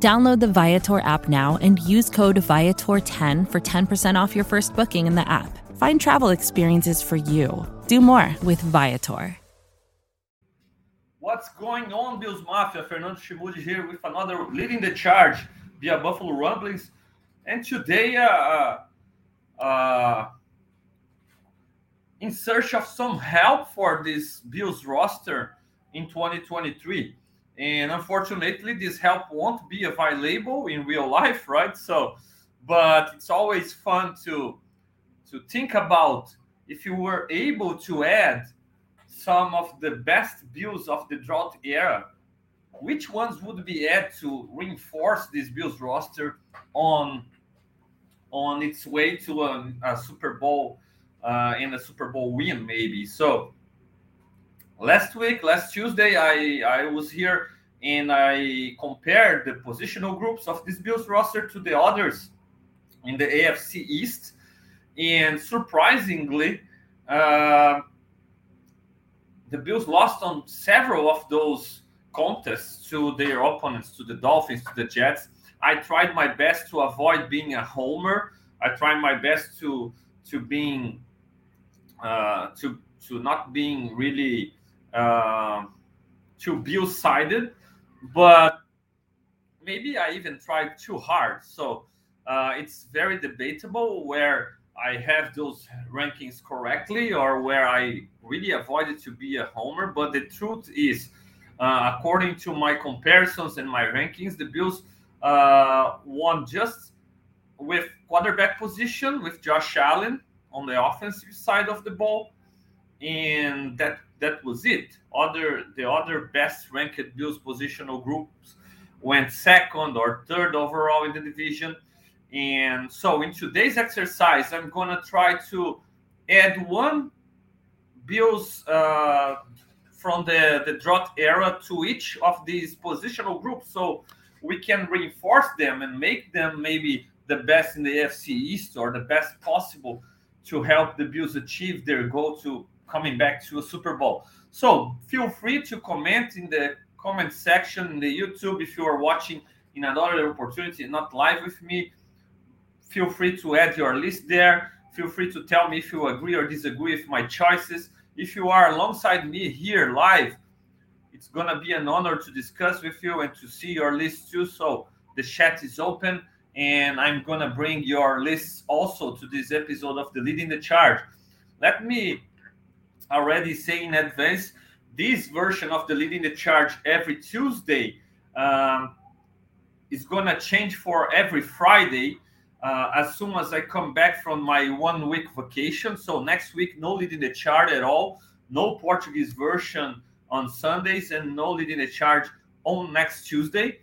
Download the Viator app now and use code Viator10 for 10% off your first booking in the app. Find travel experiences for you. Do more with Viator. What's going on, Bills Mafia? Fernando Schmude here with another leading the charge via Buffalo Rumblings. And today, uh, uh, uh, in search of some help for this Bills roster in 2023. And unfortunately, this help won't be available in real life, right? So, but it's always fun to to think about if you were able to add some of the best Bills of the drought era, which ones would be added to reinforce this Bills roster on on its way to a, a Super Bowl uh, in a Super Bowl win, maybe. So last week, last Tuesday, I I was here and I compared the positional groups of this Bills roster to the others in the AFC East, and surprisingly, uh, the Bills lost on several of those contests to their opponents, to the Dolphins, to the Jets. I tried my best to avoid being a homer. I tried my best to to being uh, to to not being really uh, too Bill sided, but maybe I even tried too hard. So uh, it's very debatable where I have those rankings correctly or where I really avoided to be a homer. But the truth is, uh, according to my comparisons and my rankings, the Bills uh, won just with quarterback position with Josh Allen on the offensive side of the ball, and that that was it. Other the other best ranked Bills positional groups went second or third overall in the division. And so in today's exercise, I'm gonna try to add one Bills uh, from the, the drought era to each of these positional groups so we can reinforce them and make them maybe the best in the AFC East or the best possible to help the Bills achieve their goal to coming back to a Super Bowl. So feel free to comment in the comment section in the YouTube if you are watching in another opportunity, and not live with me. Feel free to add your list there. Feel free to tell me if you agree or disagree with my choices. If you are alongside me here live, it's gonna be an honor to discuss with you and to see your list too. So the chat is open, and I'm gonna bring your lists also to this episode of the Leading the Charge. Let me already say in advance this version of the leading the charge every tuesday um, is gonna change for every friday uh, as soon as i come back from my one week vacation. So next week no leading the charge at all no portuguese version on sundays and no leading the charge on next tuesday.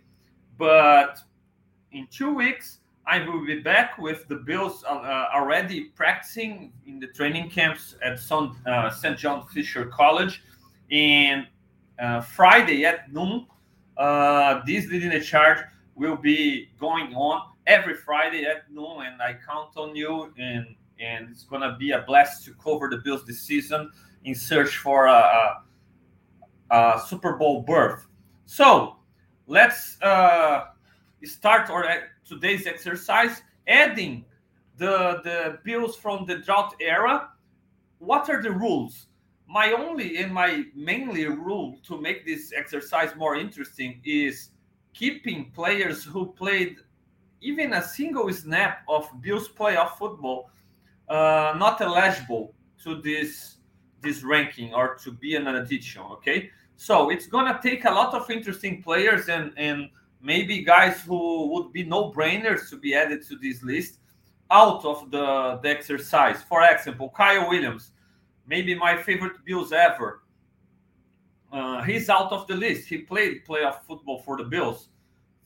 But in two weeks I will be back with the Bills uh, uh, already practicing in the training camps at St. Uh, St. John Fisher College. And uh, Friday at noon, uh, this leading the charge will be going on every Friday at noon. And I count on you. And, and it's going to be a blast to cover the Bills this season in search for a, a, a Super Bowl berth. So let's uh, start or today's exercise, adding the, the bills from the drought era. What are the rules? My only and my mainly rule to make this exercise more interesting is keeping players who played even a single snap of Bills playoff football uh, not eligible to this this ranking or to be an addition. Okay, so it's gonna take a lot of interesting players and and maybe guys who would be no brainers to be added to this list out of the, the exercise. For example, Kyle Williams, maybe my favorite Bills ever. Uh, he's out of the list. He played playoff football for the Bills.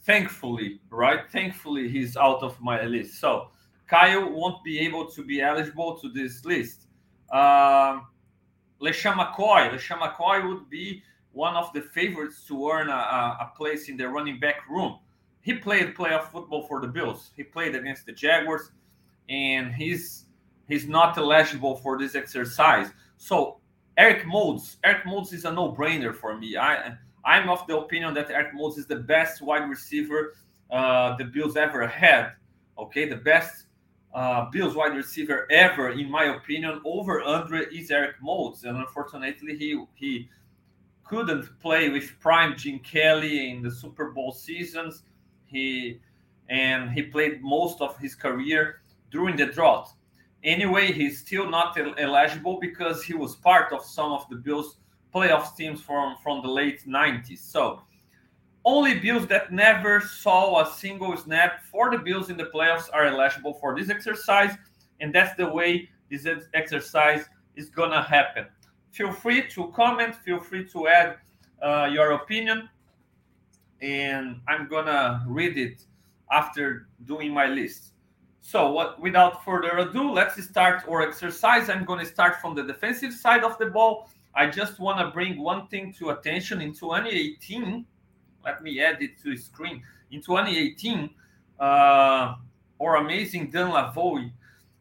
Thankfully, right? Thankfully, he's out of my list. So, Kyle won't be able to be eligible to this list. Uh, LeSean McCoy. LeSean McCoy would be one of the favorites to earn a, a, place in the running back room. He played playoff football for the Bills. He played against the Jaguars, and he's he's not eligible for this exercise. So Eric Moulds, Eric Moulds is a no-brainer for me. I I'm of the opinion that Eric Moulds is the best wide receiver uh, the Bills ever had. Okay, the best uh, Bills wide receiver ever, in my opinion, over Andre is Eric Moulds, and unfortunately, he he couldn't play with prime Jim Kelly in the Super Bowl seasons. He and he played most of his career during the drought. Anyway, he's still not eligible because he was part of some of the Bills playoff teams from from the late 90s. So only Bills that never saw a single snap for the Bills in the playoffs are eligible for this exercise, and that's the way this exercise is gonna happen. Feel free to comment. Feel free to add uh, your opinion, and I'm gonna read it after doing my list. So, what, without further ado, let's start our exercise. I'm to start from the defensive side of the ball. I just want to bring one thing to attention in 2018 let me add it to the screen. In 2018, uh, our amazing Dan Lavoie,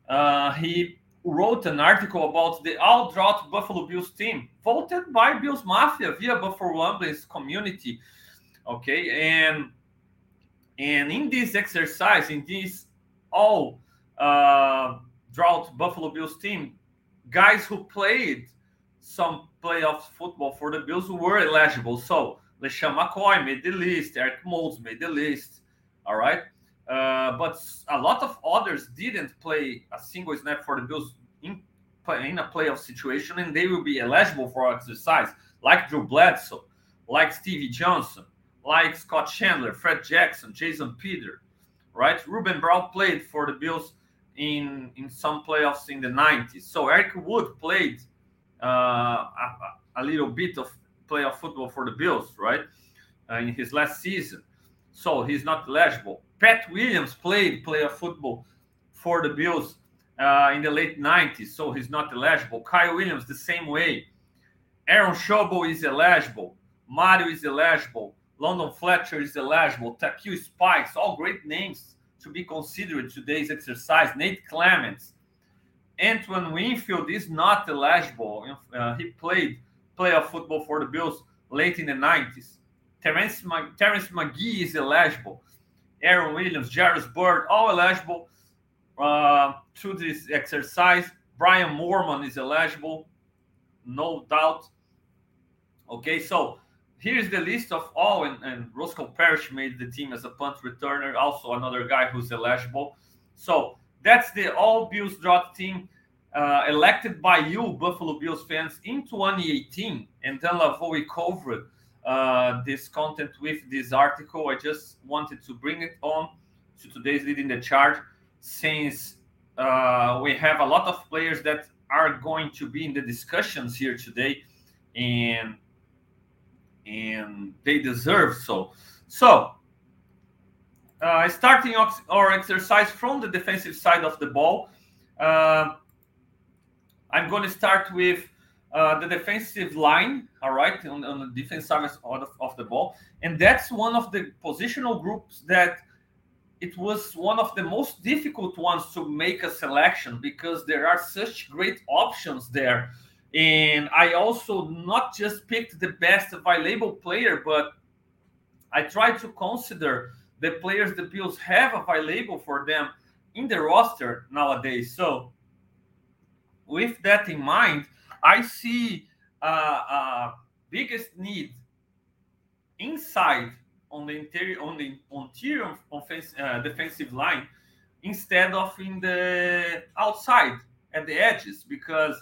uh, he wrote an article about the all drought Buffalo Bills team, voted by Bills Mafia via Buffalo Rumblings community. Okay, and and in this exercise, in this all uh, drought Buffalo Bills team, guys who played some playoffs football for the Bills were eligible. So LeSean McCoy made the list, Eric Moulds made the list. All right. Uh, but a lot of others didn't play a single snap for the Bills in, in a playoff situation, and they will be eligible for exercise, like Drew Bledsoe, like Stevie Johnson, like Scott Chandler, Fred Jackson, Jason Peter, right? Ruben Brown played for the Bills in in some playoffs in the 90s. So Eric Wood played uh, a, a little bit of playoff football for the Bills, right? Uh, in his last season. So he's not eligible. Pat Williams played player football for the Bills uh, in the late 90s, so he's not eligible. Kyle Williams, the same way. Aaron Schobel is eligible. Mario is eligible. London Fletcher is eligible. Takeo Spikes, all great names to be considered today's exercise. Nate Clements. Antoine Winfield is not eligible. Uh, he played playoff football for the Bills late in the 90s. Terrence, Terrence McGee is eligible. Aaron Williams, Jairus Byrd, all eligible uh, to this exercise. Brian Moorman is eligible, no doubt. Okay, so here's the list of all, and, and Roscoe Parrish made the team as a punt returner, also another guy who's eligible. So that's the all Bills draft team uh, elected by you, Buffalo Bills fans, in 2018, and then Lavoie covered uh, this content with this article. I just wanted to bring it on to today's leading the charge, since uh, we have a lot of players that are going to be in the discussions here today, and and they deserve so. So, uh, starting our exercise from the defensive side of the ball. Uh, I'm going to start with uh, the defensive line, all right, on, on the defense side of, of the ball. And that's one of the positional groups that it was one of the most difficult ones to make a selection because there are such great options there. And I also not just picked the best available player, but I tried to consider the players the Bills have available for them in the roster nowadays. So with that in mind, I see uh, uh, biggest need inside on the interior on the interior offense, uh, defensive line instead of in the outside at the edges because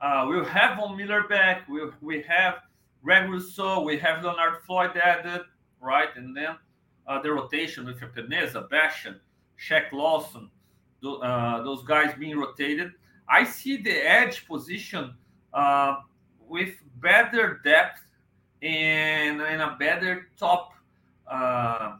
uh, we'll have Von Miller back, we we have Greg Rousseau, we have Leonard Floyd added, right, and then uh, the rotation with Epenesa, Basham, Shaq Lawson, th- uh, those guys being rotated. I see the edge position uh, with better depth and, and a better top uh,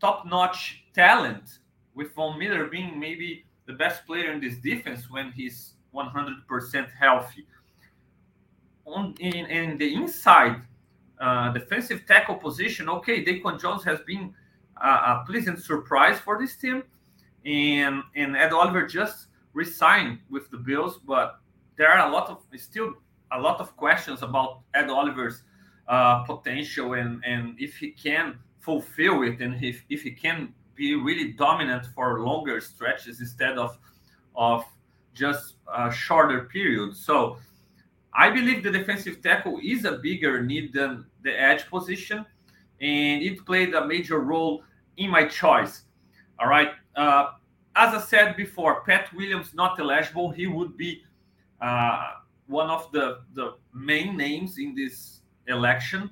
top notch talent with Von Miller being maybe the best player in this defense when he's 100% healthy. On in, in the inside uh, defensive tackle position, okay, Daquan Jones has been a, a pleasant surprise for this team, and and Ed Oliver just resigned with the Bills, but there are a lot of still a lot of questions about Ed Oliver's uh, potential and and if he can fulfill it and if, if he can be really dominant for longer stretches instead of of just a shorter period. So I believe the defensive tackle is a bigger need than the edge position, and it played a major role in my choice. All right. Uh, as I said before, Pat Williams not eligible. He would be uh, one of the, the main names in this election.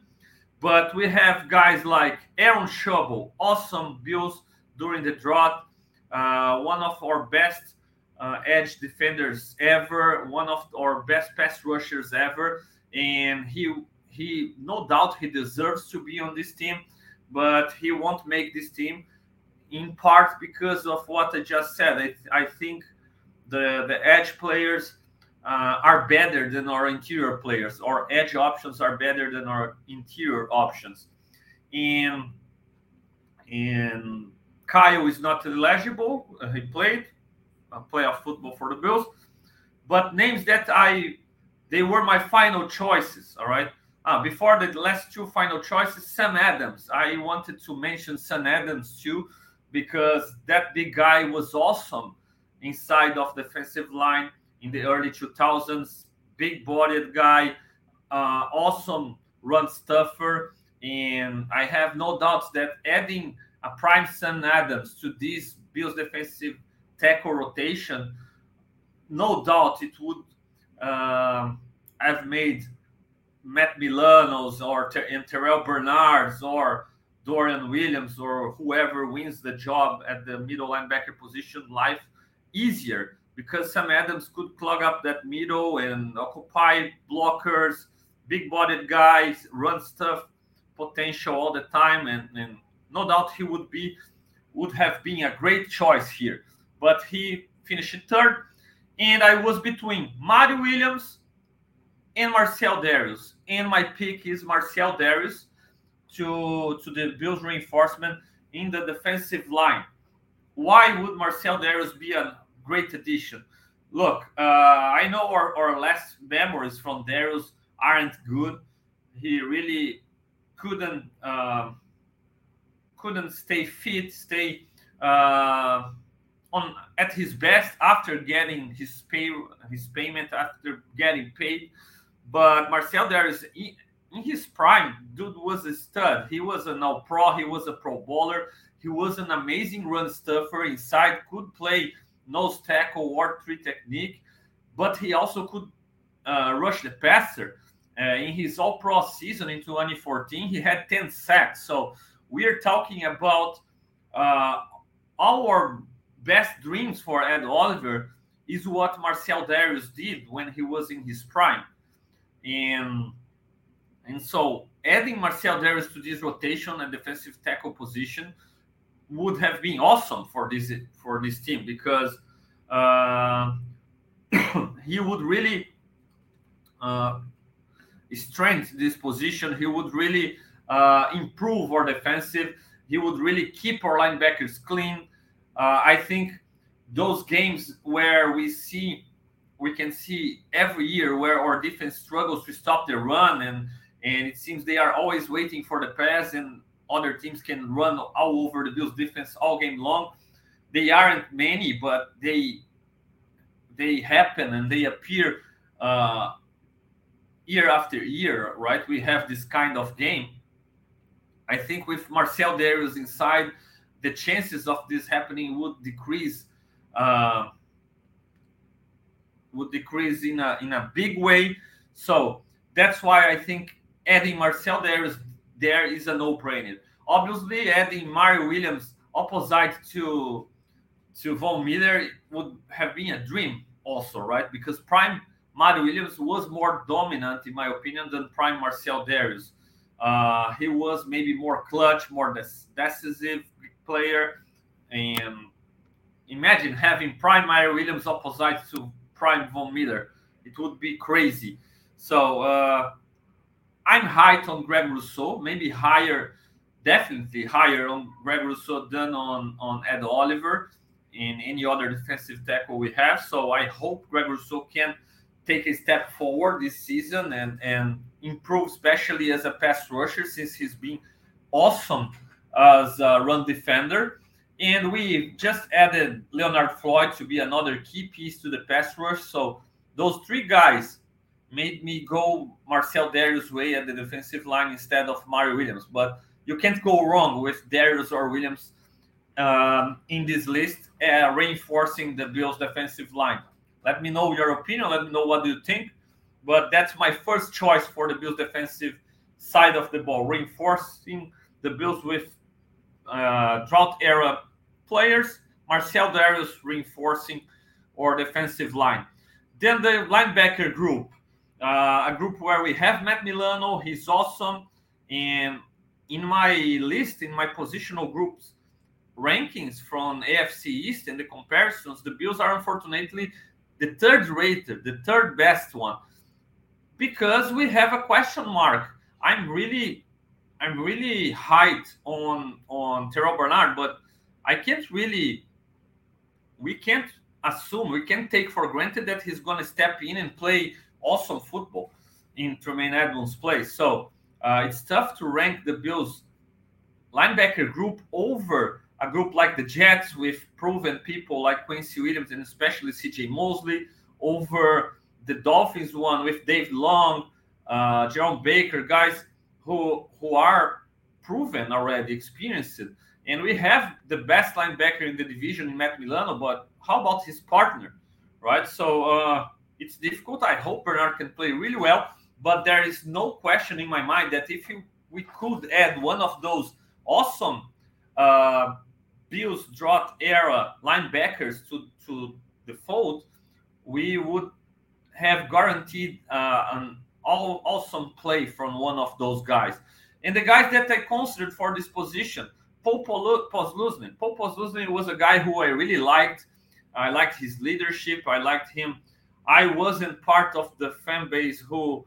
But we have guys like Aaron Schobel, awesome Bills during the drought, uh, one of our best uh, edge defenders ever, one of our best pass rushers ever, and he he no doubt he deserves to be on this team, but he won't make this team in part because of what I just said. I, I think the the edge players uh, are better than our interior players. Our edge options are better than our interior options, and and Kyle is not eligible. Uh, he played uh, playoff football for the Bills, but names that I they were my final choices. All right. Uh, before the last two final choices, Sam Adams. I wanted to mention Sam Adams too because that big guy was awesome inside of defensive line in the early 2000s. Big bodied guy, uh, awesome run stuffer. And I have no doubts that adding a prime Sam Adams to this Bills defensive tackle rotation, no doubt it would um, have made Matt Milano's or Ter- and Terrell Bernard's or Dorian Williams or whoever wins the job at the middle linebacker position life easier because Sam Adams could clog up that middle and occupy blockers, big bodied guys, run stuff potential all the time and, and no doubt he would be would have been a great choice here. But he finished third. And I was between Mario Williams and Marcell Dareus, And my pick is Marcell Dareus to, to the Bills reinforcement in the defensive line. Why would Marcell Dareus be a great addition? Look, uh, I know our, our last memories from Dareus aren't good. He really couldn't uh, couldn't stay fit, stay uh, on at his best after getting his pay his payment after getting paid. But Marcell Dareus in, in his prime, dude was a stud. He was an all pro. He was a pro bowler. He was an amazing run stuffer inside. Could play nose tackle or three technique, but he also could uh, rush the passer. Uh, in his all pro season in 2014, he had 10 sacks. So we're talking about uh, our best dreams for Ed Oliver is what Marcell Dareus did when he was in his prime. And and so adding Marcell Dareus to this rotation and defensive tackle position would have been awesome for this for this team because uh, he would really uh, strengthen this position. He would really uh, improve our defensive. He would really keep our linebackers clean. Uh, I think those games where we see we can see every year where our defense struggles to stop the run and and it seems they are always waiting for the pass and other teams can run all over the Bills defense all game long. They aren't many, but they they happen and they appear uh, year after year, right? We have this kind of game. I think with Marcell Dareus inside, the chances of this happening would decrease. Uh, would decrease in a in a big way. So that's why I think adding Marcell Dareus there is a no-brainer. Obviously, adding Mario Williams opposite to to Von Miller would have been a dream also, right? Because Prime Mario Williams was more dominant, in my opinion, than Prime Marcell Dareus. Uh, he was maybe more clutch, more decisive player, and imagine having prime Mario Williams opposite to prime Von Miller. It would be crazy. So uh, I'm high on Greg Rousseau, maybe higher, definitely higher on Greg Rousseau than on, on Ed Oliver in any other defensive tackle we have. So I hope Greg Rousseau can take a step forward this season and, and improve, especially as a pass rusher, since he's been awesome as a run defender. And we just added Leonard Floyd to be another key piece to the pass rush. So those three guys made me go Marcell Dareus way at the defensive line instead of Mario Williams. But you can't go wrong with Dareus or Williams um, in this list, uh, reinforcing the Bills' defensive line. Let me know your opinion. Let me know what you think. But that's my first choice for the Bills' defensive side of the ball, reinforcing the Bills with uh, drought era players. Marcell Dareus reinforcing our defensive line. Then the linebacker group, uh, a group where we have Matt Milano. He's awesome. And in my list, in my positional groups rankings from AFC East and the comparisons, the Bills are unfortunately the third rated, the third best one, because we have a question mark. I'm really, I'm really hyped on on Terrell Bernard, but I can't really, we can't assume, we can't take for granted that he's going to step in and play awesome football in Tremaine Edmunds' place. So uh, it's tough to rank the Bills linebacker group over a group like the Jets with proven people like Quincy Williams and especially CJ Mosley over the Dolphins one with Dave Long, uh, Jerome Baker, guys who who are proven already, experienced. And we have the best linebacker in the division in Matt Milano, but how about his partner, right? So uh, it's difficult. I hope Bernard can play really well, but there is no question in my mind that if we could add one of those awesome uh, Bills drought era linebackers to, to the fold, we would have guaranteed uh, an all, awesome play from one of those guys. And the guys that I considered for this position, Paul Posluszny. Paul was a guy who I really liked. I liked his leadership. I liked him. I wasn't part of the fan base who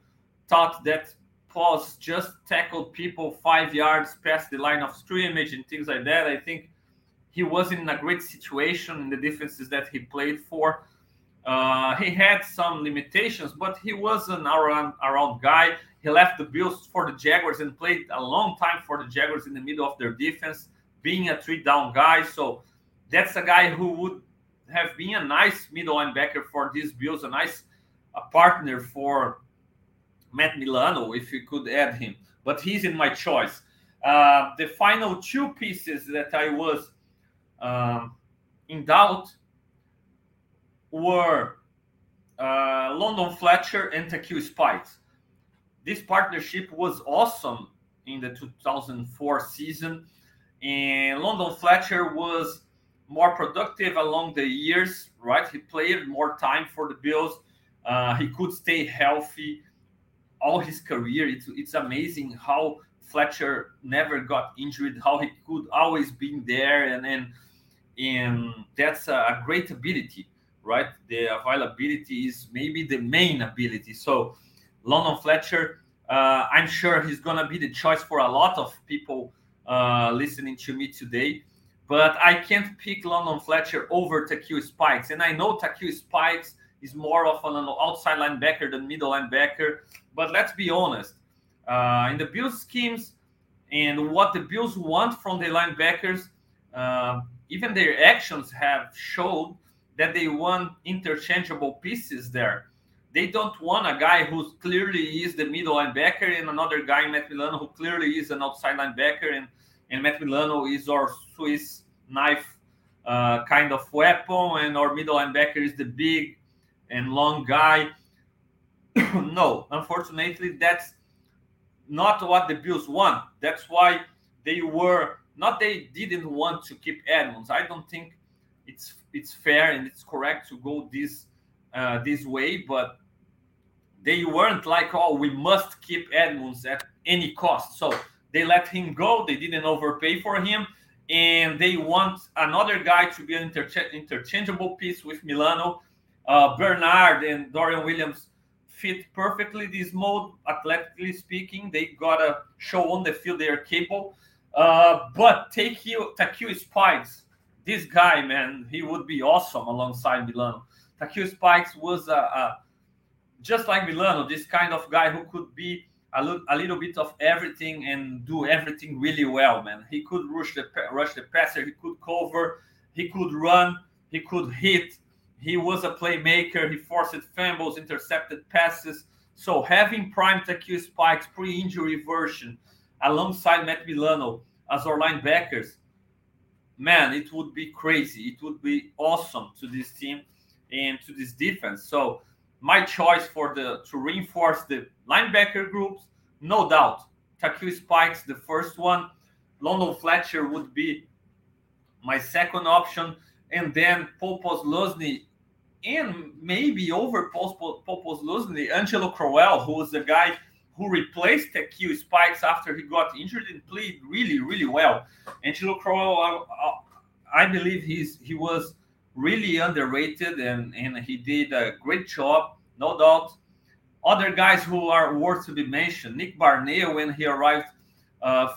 thought that Pos just tackled people five yards past the line of scrimmage and things like that. I think he wasn't in a great situation in the defenses that he played for. Uh, he had some limitations, but he was an around around guy. He left the Bills for the Jaguars and played a long time for the Jaguars in the middle of their defense, being a three down guy. So that's a guy who would have been a nice middle linebacker for these Bills, a nice a partner for Matt Milano if you could add him. But he's in my choice. Uh, the final two pieces that I was um, in doubt were uh, London Fletcher and Takeo Spikes. This partnership was awesome in the 2004 season, and London Fletcher was more productive along the years, right? He played more time for the Bills. Uh, he could stay healthy all his career. It's, it's amazing how Fletcher never got injured, how he could always be there, and, and and that's a great ability right the availability is maybe the main ability so london fletcher uh, i'm sure he's gonna be the choice for a lot of people uh, listening to me today but i can't pick london fletcher over Takeo spikes and i know Takeo spikes is more of an outside linebacker than middle linebacker but let's be honest uh, in the bills schemes and what the bills want from the linebackers uh, even their actions have showed that they want interchangeable pieces there. They don't want a guy who clearly is the middle linebacker and another guy, Matt Milano, who clearly is an outside linebacker, and, and Matt Milano is our Swiss knife uh, kind of weapon, and our middle linebacker is the big and long guy. no, unfortunately, that's not what the Bills want. That's why they were not they didn't want to keep Edmunds. I don't think it's it's fair and it's correct to go this uh, this way, but they weren't like, oh, we must keep Edmunds at any cost. So they let him go. They didn't overpay for him, and they want another guy to be an intercha- interchangeable piece with Milano. Uh, Bernard and Dorian Williams fit perfectly this mode, athletically speaking. They got to show on the field they are capable. Uh, but take you Takeo Spikes, this guy, man, he would be awesome alongside Milano. Takeo Spikes was a, a, just like Milano, this kind of guy who could be a, lo- a little bit of everything and do everything really well, man. He could rush the rush the passer, he could cover, he could run, he could hit. He was a playmaker. He forced fumbles, intercepted passes. So having prime Takeo Spikes pre-injury version alongside Matt Milano as our linebackers, man, it would be crazy. It would be awesome to this team and to this defense. So my choice for the to reinforce the linebacker groups, no doubt. Takeo Spikes, the first one. London Fletcher would be my second option. And then Paul Posluszny and maybe over Paul Posluszny, Angelo Crowell, who was the guy who replaced Takeo Spikes after he got injured and played really, really well. Angelo Crowell, I, I believe he's he was really underrated and, and he did a great job, no doubt. Other guys who are worth to be mentioned, Nick Barnett, when he arrived uh,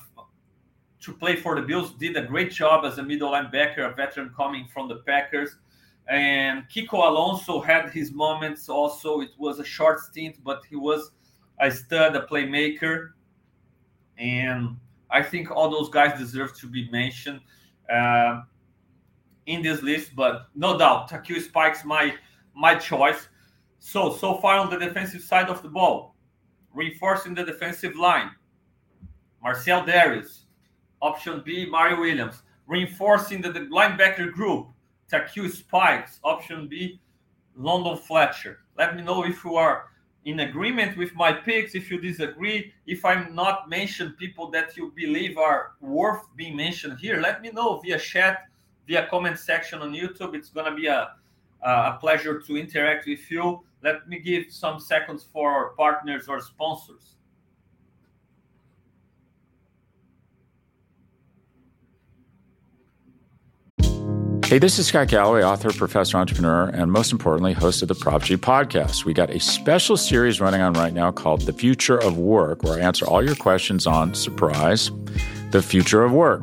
to play for the Bills, did a great job as a middle linebacker, a veteran coming from the Packers. And Kiko Alonso had his moments also. It was a short stint, but he was a stud, a playmaker. And I think all those guys deserve to be mentioned. Uh, in this list, but no doubt Takeo Spikes my my choice. So so far on the defensive side of the ball, reinforcing the defensive line, Marcell Dareus. Option B, Mario Williams. Reinforcing the, the linebacker group, Takeo Spikes. Option B, London Fletcher. Let me know if you are in agreement with my picks, if you disagree, if I'm not mentioned people that you believe are worth being mentioned here, let me know via chat via comment section on YouTube. It's going to be a, a pleasure to interact with you. Let me give some seconds for our partners or sponsors. Hey, this is Scott Galloway, author, professor, entrepreneur, and most importantly, host of the Prop G podcast. We got a special series running on right now called The Future of Work, where I answer all your questions on surprise, the future of work.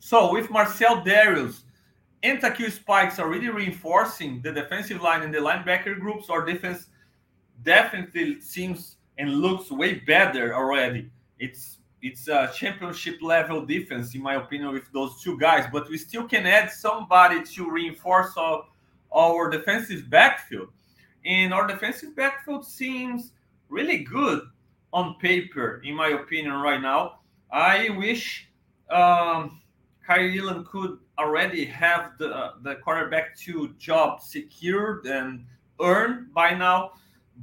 So with Marcell Dareus and Takeo Spikes already reinforcing the defensive line and the linebacker groups, our defense definitely seems and looks way better already. It's it's a championship level defense, in my opinion, with those two guys. But we still can add somebody to reinforce our, our defensive backfield. And our defensive backfield seems really good on paper, in my opinion, right now. I wish um, Kaiir Elam could already have the the cornerback two job secured and earned by now,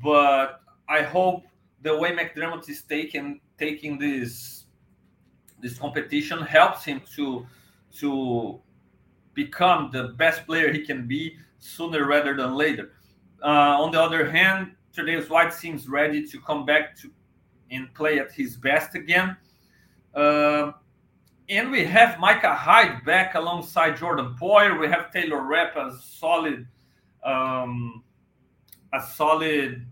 but I hope the way McDermott is taking taking this this competition helps him to to become the best player he can be sooner rather than later. Uh, on the other hand, Tre'Davious White seems ready to come back to and play at his best again. Uh, and we have Micah Hyde back alongside Jordan Poyer. We have Taylor Rapp as solid, um, a solid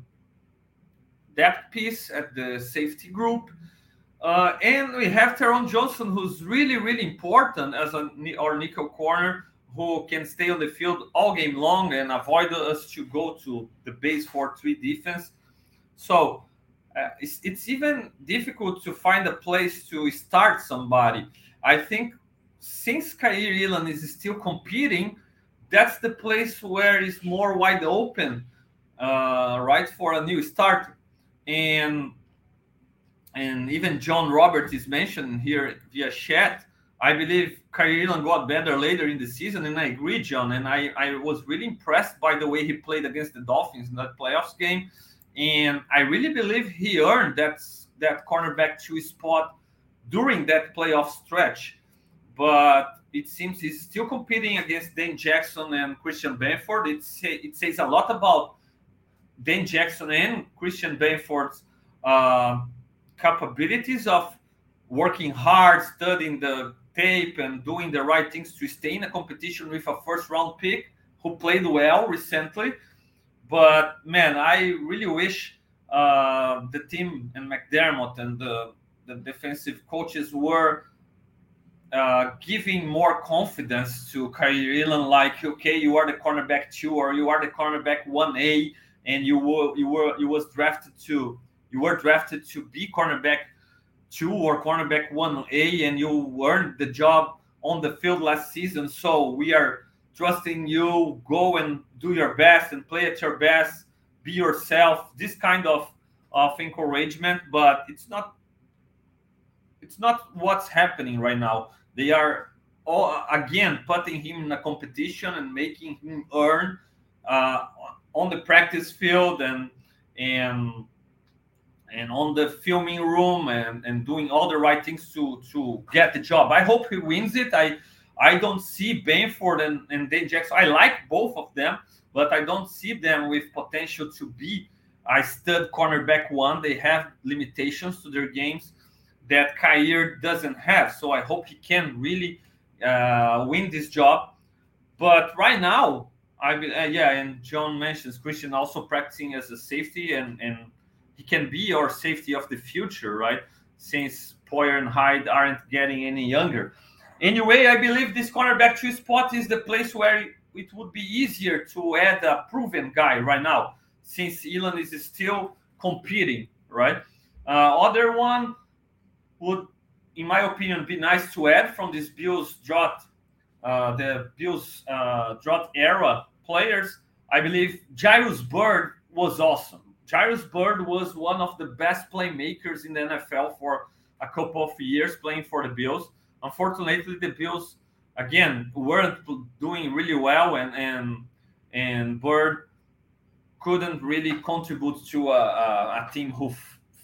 depth piece at the safety group. Uh, and we have Taron Johnson, who's really, really important as a, our nickel corner who can stay on the field all game long and avoid us to go to the base 4 3 defense. So uh, it's, it's even difficult to find a place to start somebody. I think since Kaiir Elam is still competing, that's the place where it's more wide open, uh, right, for a new start. And and even John Roberts is mentioned here via chat. I believe Kaiir Elam got better later in the season, and I agree, John. And I, I was really impressed by the way he played against the Dolphins in that playoffs game. And I really believe he earned that, that cornerback two spot during that playoff stretch. But it seems he's still competing against Dane Jackson and Christian Benford. It, say, it says a lot about Dane Jackson and Christian Benford's uh, capabilities of working hard, studying the tape, and doing the right things to stay in a competition with a first round pick who played well recently. But man, I really wish uh, the team and McDermott and the, the defensive coaches were uh, giving more confidence to Kaiir Elam, like, okay, you are the cornerback two or you are the cornerback one A, and you were you were you was drafted to you were drafted to be cornerback two or cornerback one A, and you earned the job on the field last season. So we are trusting you. Go and do your best and play at your best. Be yourself. This kind of of encouragement, but it's not it's not what's happening right now. They are all again putting him in a competition and making him earn uh, on the practice field and and and on the filming room and, and doing all the right things to to get the job. I hope he wins it. I I don't see Benford and, and Jackson. I like both of them, but I don't see them with potential to be a stud cornerback one. They have limitations to their games that Kaiir doesn't have. So I hope he can really uh, win this job. But right now, I uh, yeah, and John mentions Christian also practicing as a safety, and and he can be our safety of the future, right? Since Poyer and Hyde aren't getting any younger. Anyway, I believe this cornerback two spot is the place where it would be easier to add a proven guy right now, since Elam is still competing, right? Uh, other one would, in my opinion, be nice to add from this Bills drought, uh, the Bills uh, era players, I believe Jairus Byrd was awesome. Jairus Byrd was one of the best playmakers in the NFL for a couple of years playing for the Bills. Unfortunately, the Bills again weren't doing really well, and and and Byrd couldn't really contribute to a, a, a team who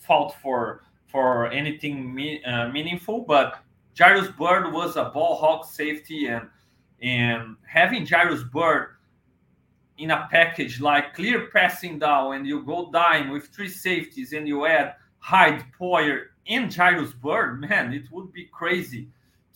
fought for for anything me, uh, meaningful. But Jairus Byrd was a ball hawk safety, and and having Jairus Byrd in a package like clear passing down and you go down with three safeties and you add Hyde, Poyer, and Jairus Byrd, man, it would be crazy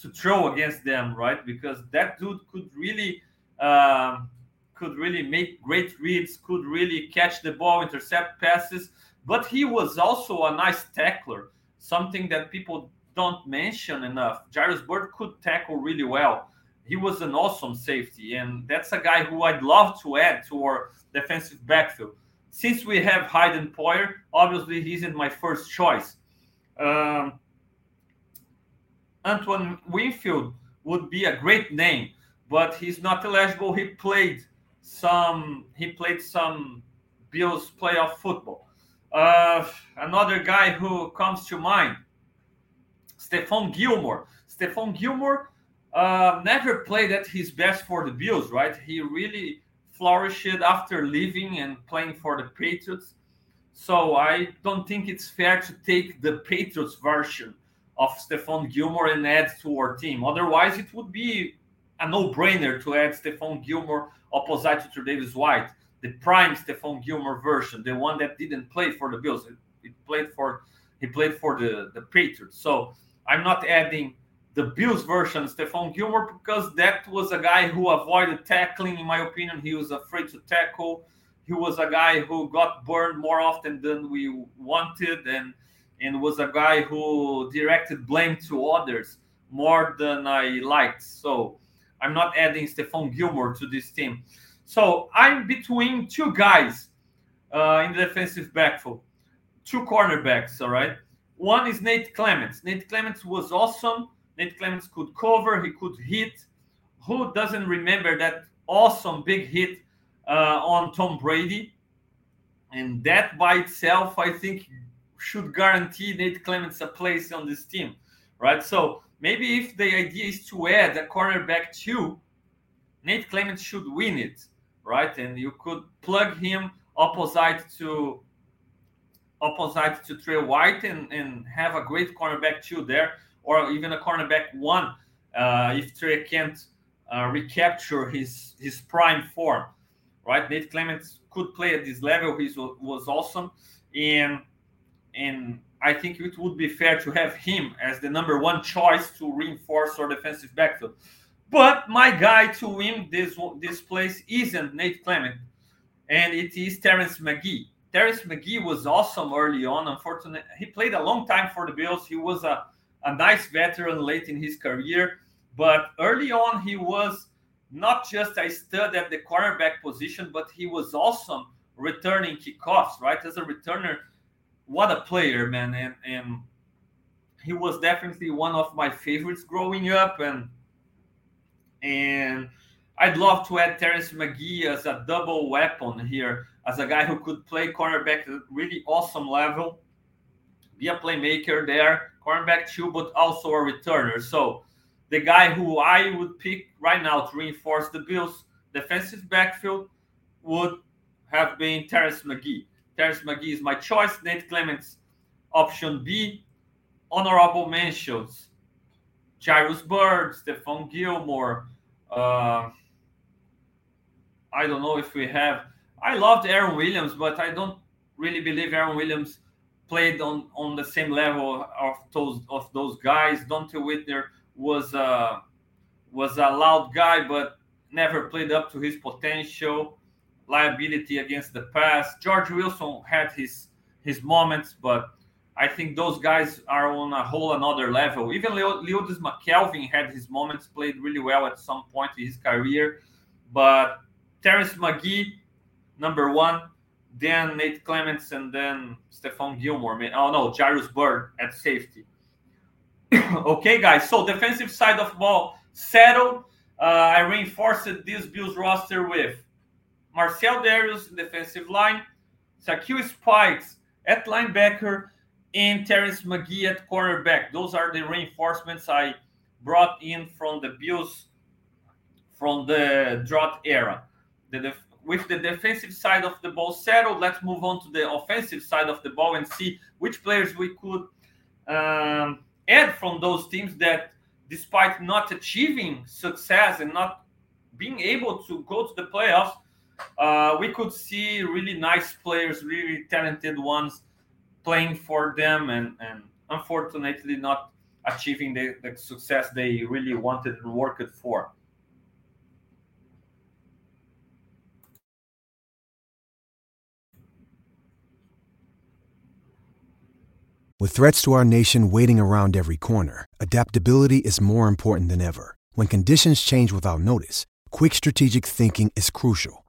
to throw against them, right? Because that dude could really um, could really make great reads, could really catch the ball, intercept passes, but he was also a nice tackler, something that people don't mention enough. Jairus Byrd could tackle really well he was an awesome safety, and that's a guy who I'd love to add to our defensive backfield. Since we have Hayden Poyer, obviously he isn't my first choice. Um, Antoine Winfield would be a great name, but he's not eligible. He played some. He played some Bills playoff football. Uh, another guy who comes to mind, Stephon Gilmore. Stephon Gilmore uh, never played at his best for the Bills, right? He really flourished after leaving and playing for the Patriots. So I don't think it's fair to take the Patriots version of Stephon Gilmore and add to our team. Otherwise, it would be a no-brainer to add Stephon Gilmore opposite to Davis White, the prime Stephon Gilmore version, the one that didn't play for the Bills. He played for he played for the, the Patriots. So I'm not adding the Bills version, Stephon Gilmore, because that was a guy who avoided tackling. In my opinion, he was afraid to tackle. He was a guy who got burned more often than we wanted, and and was a guy who directed blame to others more than I liked. So I'm not adding Stephon Gilmore to this team. So I'm between two guys uh, in the defensive backfield, two cornerbacks. All right. One is Nate Clements. Nate Clements was awesome Nate Clements could cover, he could hit. Who doesn't remember that awesome big hit uh, on Tom Brady? And that by itself, I think, should guarantee Nate Clements a place on this team, right? So maybe if the idea is to add a cornerback too, Nate Clements should win it, right? And you could plug him opposite to opposite to Tre White and, and have a great cornerback two there, or even a cornerback one uh, if Tre can't uh, recapture his his prime form, right? Nate Clements could play at this level. He was awesome, and and I think it would be fair to have him as the number one choice to reinforce our defensive backfield. But my guy to win this this place isn't Nate Clement, and it is Terrence McGee. Terrence McGee was awesome early on. Unfortunately, he played a long time for the Bills. He was a, a nice veteran late in his career, but early on he was not just a stud at the cornerback position, but he was awesome returning kickoffs. Right as a returner, what a player, man! And and he was definitely one of my favorites growing up, and and I'd love to add Terrence McGee as a double weapon here, as a guy who could play cornerback at a really awesome level, be a playmaker there, cornerback too, but also a returner. So the guy who I would pick right now to reinforce the Bills' defensive backfield would have been Terrence McGee. Terrence McGee is my choice. Nate Clements, option B. Honorable mentions: Jairus Byrd, Stephon Gilmore. Uh, I don't know if we have. I loved Aaron Williams, but I don't really believe Aaron Williams played on on the same level of those of those guys. Donte Whitner was a was a loud guy, but never played up to his potential. Liability against the pass. George Wilson had his his moments, but I think those guys are on a whole another level. Even Leodis McKelvin had his moments, played really well at some point in his career, but Terrence McGee, number one, then Nate Clements, and then Stephon Gilmore. Oh no, Jairus Byrd at safety. okay, guys. So defensive side of ball settled. Uh, I reinforced this Bills roster with Marcell Dareus defensive line, Takeo Spikes at linebacker, and Terrence McGee at cornerback. Those are the reinforcements I brought in from the Bills from the drought era the def- with the defensive side of the ball settled, let's move on to the offensive side of the ball and see which players we could um, add from those teams that, despite not achieving success and not being able to go to the playoffs, uh, we could see really nice players, really talented ones playing for them and, and unfortunately not achieving the, the success they really wanted and worked for. With threats to our nation waiting around every corner, adaptability is more important than ever. When conditions change without notice, quick strategic thinking is crucial.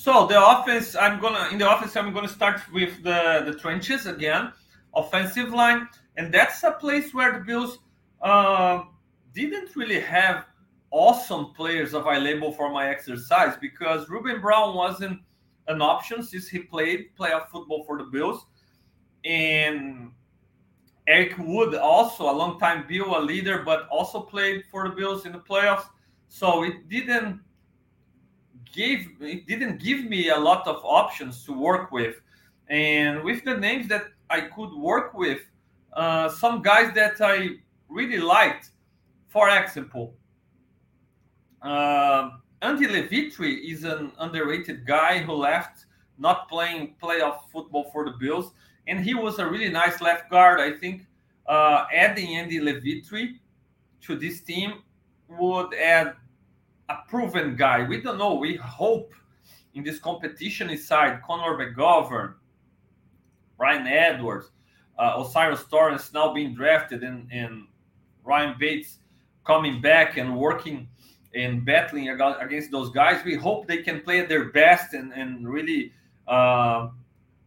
So the offense, I'm gonna in the offense, I'm gonna start with the the trenches again, offensive line, and that's a place where the Bills uh, didn't really have awesome players available for my exercise because Ruben Brown wasn't an option since he played playoff football for the Bills, and Eric Wood also a long time Bill a leader, but also played for the Bills in the playoffs. So it didn't gave it didn't give me a lot of options to work with. And with the names that i could work with uh, some guys that i really liked. For example uh, andy levitre is an underrated guy who left not playing playoff football for the bills. And he was a really nice left guard. I think uh, adding andy levitre to this team would add a proven guy. We don't know. We hope in this competition side, Conor McGovern, Ryan Edwards, uh, O'Cyrus Torrence now being drafted, and, and Ryan Bates coming back and working and battling against those guys. We hope they can play at their best and, and really uh,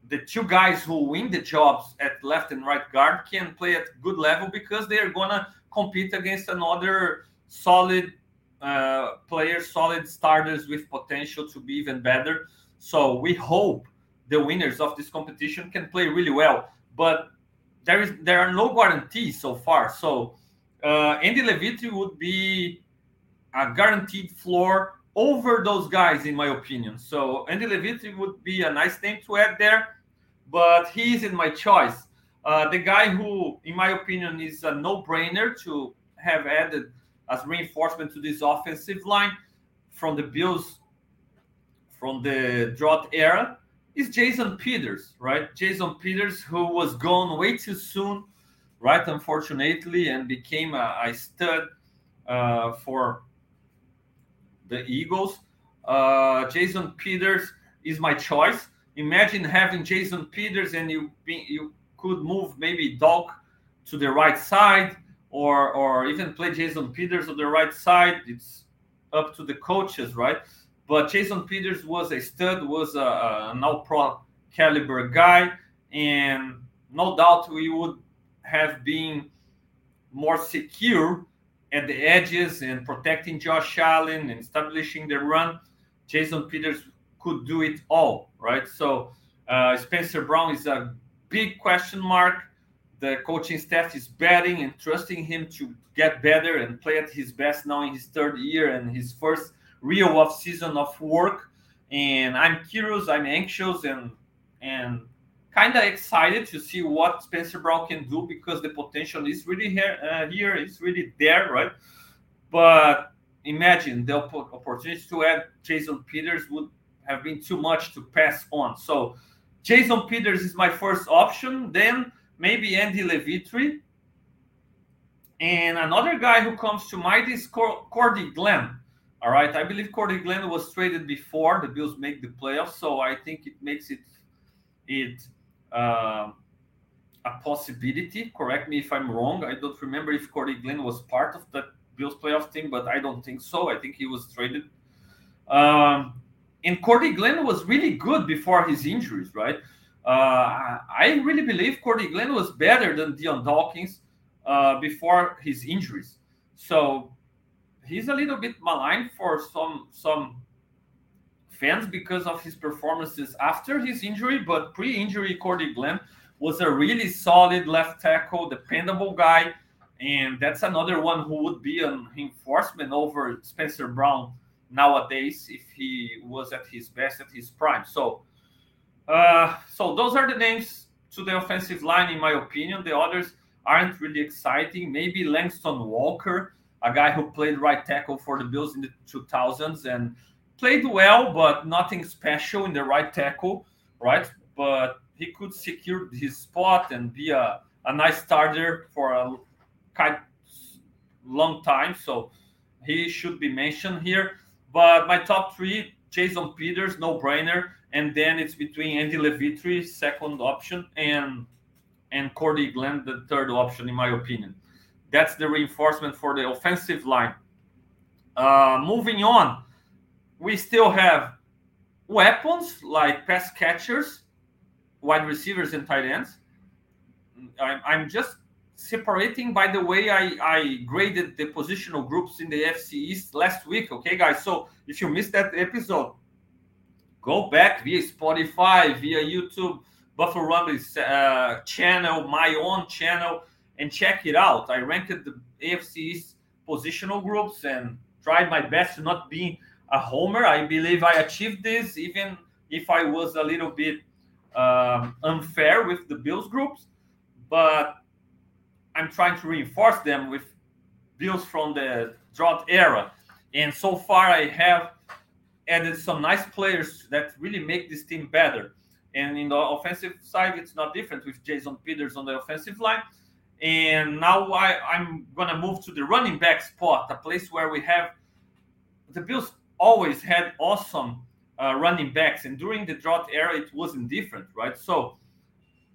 the two guys who win the jobs at left and right guard can play at good level because they are gonna compete against another solid uh, players, solid starters with potential to be even better. So we hope the winners of this competition can play really well. But there is there are no guarantees so far. So uh, Andy Levitre would be a guaranteed floor over those guys, in my opinion. So Andy Levitre would be a nice name to add there, but he isn't my choice. Uh, the guy who, in my opinion, is a no-brainer to have added as reinforcement to this offensive line from the Bills from the drought era is Jason Peters, right? Jason Peters, who was gone way too soon, right? Unfortunately, and became a, a stud uh, for the Eagles. Uh, Jason Peters is my choice. Imagine having Jason Peters and you be, you could move maybe Doc to the right side or or even play Jason Peters on the right side. It's up to the coaches, right? But Jason Peters was a stud, was a, a all-pro caliber guy, and no doubt we would have been more secure at the edges and protecting Josh Allen and establishing the run. Jason Peters could do it all, right? So uh, Spencer Brown is a big question mark. The coaching staff is betting and trusting him to get better and play at his best now in his third year and his first real off season of work. And I'm curious, I'm anxious, and and kind of excited to see what Spencer Brown can do because the potential is really here. Uh, here it's really there, right? But imagine the opportunity to add Jason Peters would have been too much to pass on. So Jason Peters is my first option. Then maybe Andy Levitre. And another guy who comes to mind is Cordy Glenn. All right, I believe Cordy Glenn was traded before the Bills make the playoffs, so I think it makes it it uh, a possibility. Correct me if I'm wrong. I don't remember if Cordy Glenn was part of that Bills playoff team, but I don't think so. I think he was traded. Um, and Cordy Glenn was really good before his injuries, right? Uh, I really believe Cordy Glenn was better than Dion Dawkins uh, before his injuries. So he's a little bit maligned for some some fans because of his performances after his injury, but pre-injury, Cordy Glenn was a really solid left tackle, dependable guy, and that's another one who would be an enforcement over Spencer Brown nowadays if he was at his best at his prime. So, uh, so those are the names to the offensive line, in my opinion. The others aren't really exciting. Maybe Langston Walker a guy who played right tackle for the Bills in the 2000s and played well, but nothing special in the right tackle, right? But he could secure his spot and be a, a nice starter for a kind long time. So he should be mentioned here. But my top three, Jason Peters, no brainer. And then it's between Andy Levitre, second option, and and Cordy Glenn, the third option, in my opinion. That's the reinforcement for the offensive line. Uh, moving on, we still have weapons like pass catchers, wide receivers, and tight ends. I'm, I'm just separating by the way I, I graded the positional groups in the AFC East last week. Okay, guys. So if you missed that episode, go back via Spotify, via YouTube, Buffalo Rumblings uh, channel, my own channel and check it out. I ranked the AFC's positional groups and tried my best to not be a homer. I believe I achieved this, even if I was a little bit um, unfair with the Bills groups. But I'm trying to reinforce them with Bills from the drought era. And so far, I have added some nice players that really make this team better. And in the offensive side, it's not different with Jason Peters on the offensive line and now I, I'm going to move to the running back spot, a place where we have the Bills always had awesome uh, running backs. And during the drought era, it wasn't different, right? So,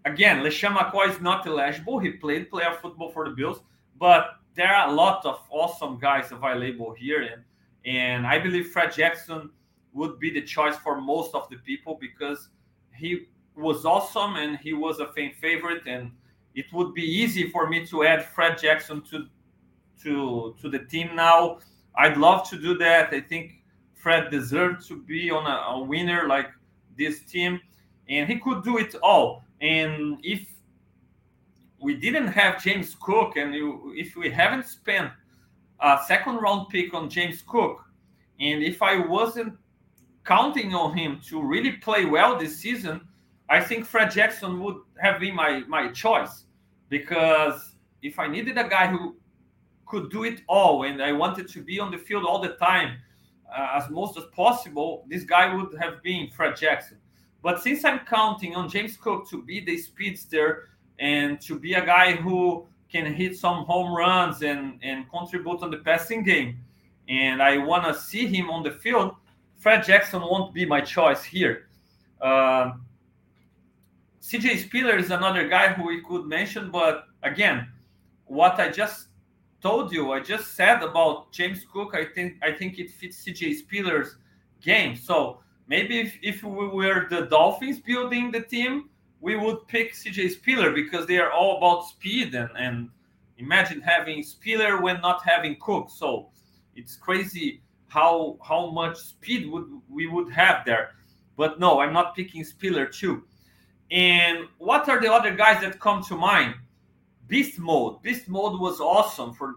again, LeSean McCoy is not eligible. He played playoff football for the Bills, but there are a lot of awesome guys available here. And, And I believe Fred Jackson would be the choice for most of the people because he was awesome and he was a fan favorite. And it would be easy for me to add Fred Jackson to to to the team now. I'd love to do that. I think Fred deserved to be on a, a winner like this team, and he could do it all. And if we didn't have James Cook, and you, if we haven't spent a second round pick on James Cook, and if I wasn't counting on him to really play well this season, I think Fred Jackson would have been my my choice because if I needed a guy who could do it all and I wanted to be on the field all the time uh, as most as possible, this guy would have been Fred Jackson. But since I'm counting on James Cook to be the speedster and to be a guy who can hit some home runs and, and contribute on the passing game, and I want to see him on the field, Fred Jackson won't be my choice here. Uh, CJ Spiller is another guy who we could mention, but again, what I just told you, I just said about James Cook, I think I think it fits CJ Spiller's game. So maybe if, if we were the Dolphins building the team, we would pick CJ Spiller because they are all about speed and, and imagine having Spiller when not having Cook. So it's crazy how how much speed would we would have there. But no, I'm not picking Spiller too. And what are the other guys that come to mind? Beast Mode. Beast Mode was awesome for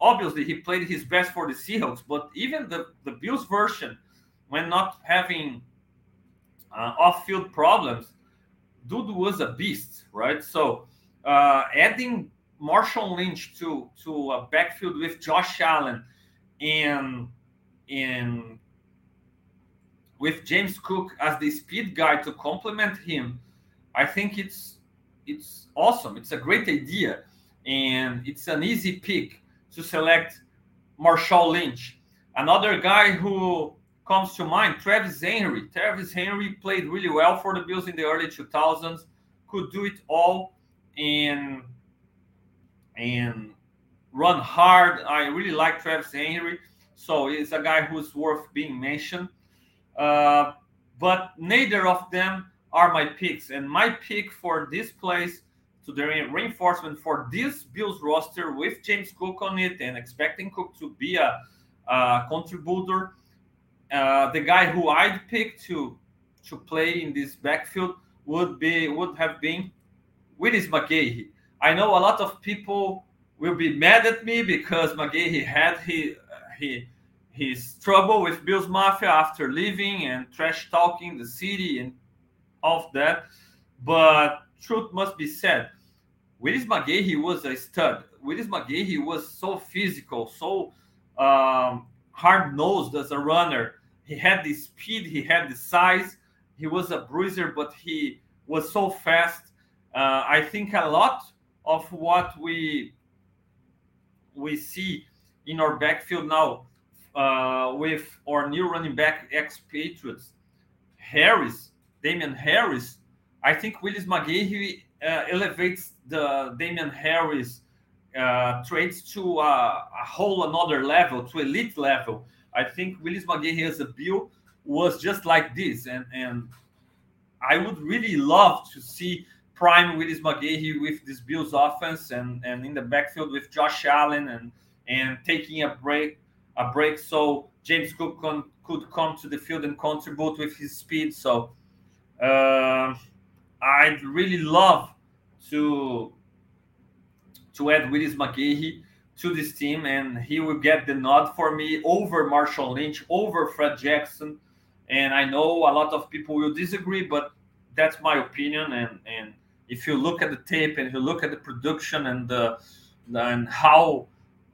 obviously he played his best for the Seahawks, but even the, the Bills version, when not having uh, off-field problems, dude was a beast, right? So uh, adding Marshawn Lynch to to a backfield with Josh Allen and and with James Cook as the speed guy to complement him, I think it's it's awesome. It's a great idea, and it's an easy pick to select Marshawn Lynch. Another guy who comes to mind, Travis Henry. Travis Henry played really well for the Bills in the early 2000s, could do it all and and run hard. I really like Travis Henry, so he's a guy who's worth being mentioned. Uh, but neither of them are my picks. And my pick for this place to the reinforcement for this Bills roster with James Cook on it and expecting Cook to be a, a contributor. Uh, the guy who I'd pick to to play in this backfield would be would have been Willis McGahee. I know a lot of people will be mad at me because McGahee had he he his trouble with Bills Mafia after leaving and trash talking the city and of that. But truth must be said, Willis he was a stud. Willis he was so physical, so um, hard nosed as a runner. He had the speed, he had the size. He was a bruiser, but he was so fast. Uh, I think a lot of what we we see in our backfield now uh, with our new running back ex-Patriots, Harris, Damien Harris. I think Willis McGahee uh, elevates the Damien Harris uh, to a, a, whole another level, to elite level. I think Willis McGahee as a Bill was just like this, and and I would really love to see prime Willis McGahee with this Bills offense and and in the backfield with Josh Allen and and taking a break a break so James Cook con, could come to the field and contribute with his speed. So. Uh, I'd really love to to add Willis McGahee to this team, and he will get the nod for me over Marshawn Lynch, over Fred Jackson. And I know a lot of people will disagree, but that's my opinion. And and if you look at the tape and you look at the production and the and how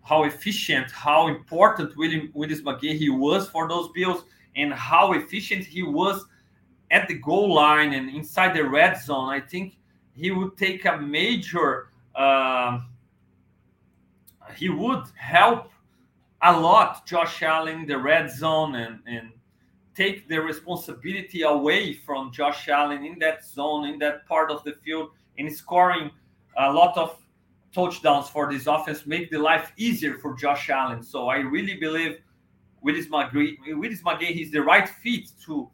how efficient, how important William Willis McGahee was for those Bills, and how efficient he was at the goal line and inside the red zone, I think he would take a major. Uh, he would help a lot Josh Allen the red zone and and take the responsibility away from Josh Allen in that zone in that part of the field and scoring a lot of touchdowns for this offense make the life easier for Josh Allen. So I really believe Willis McGahee, Willis McGahee, he's the right fit to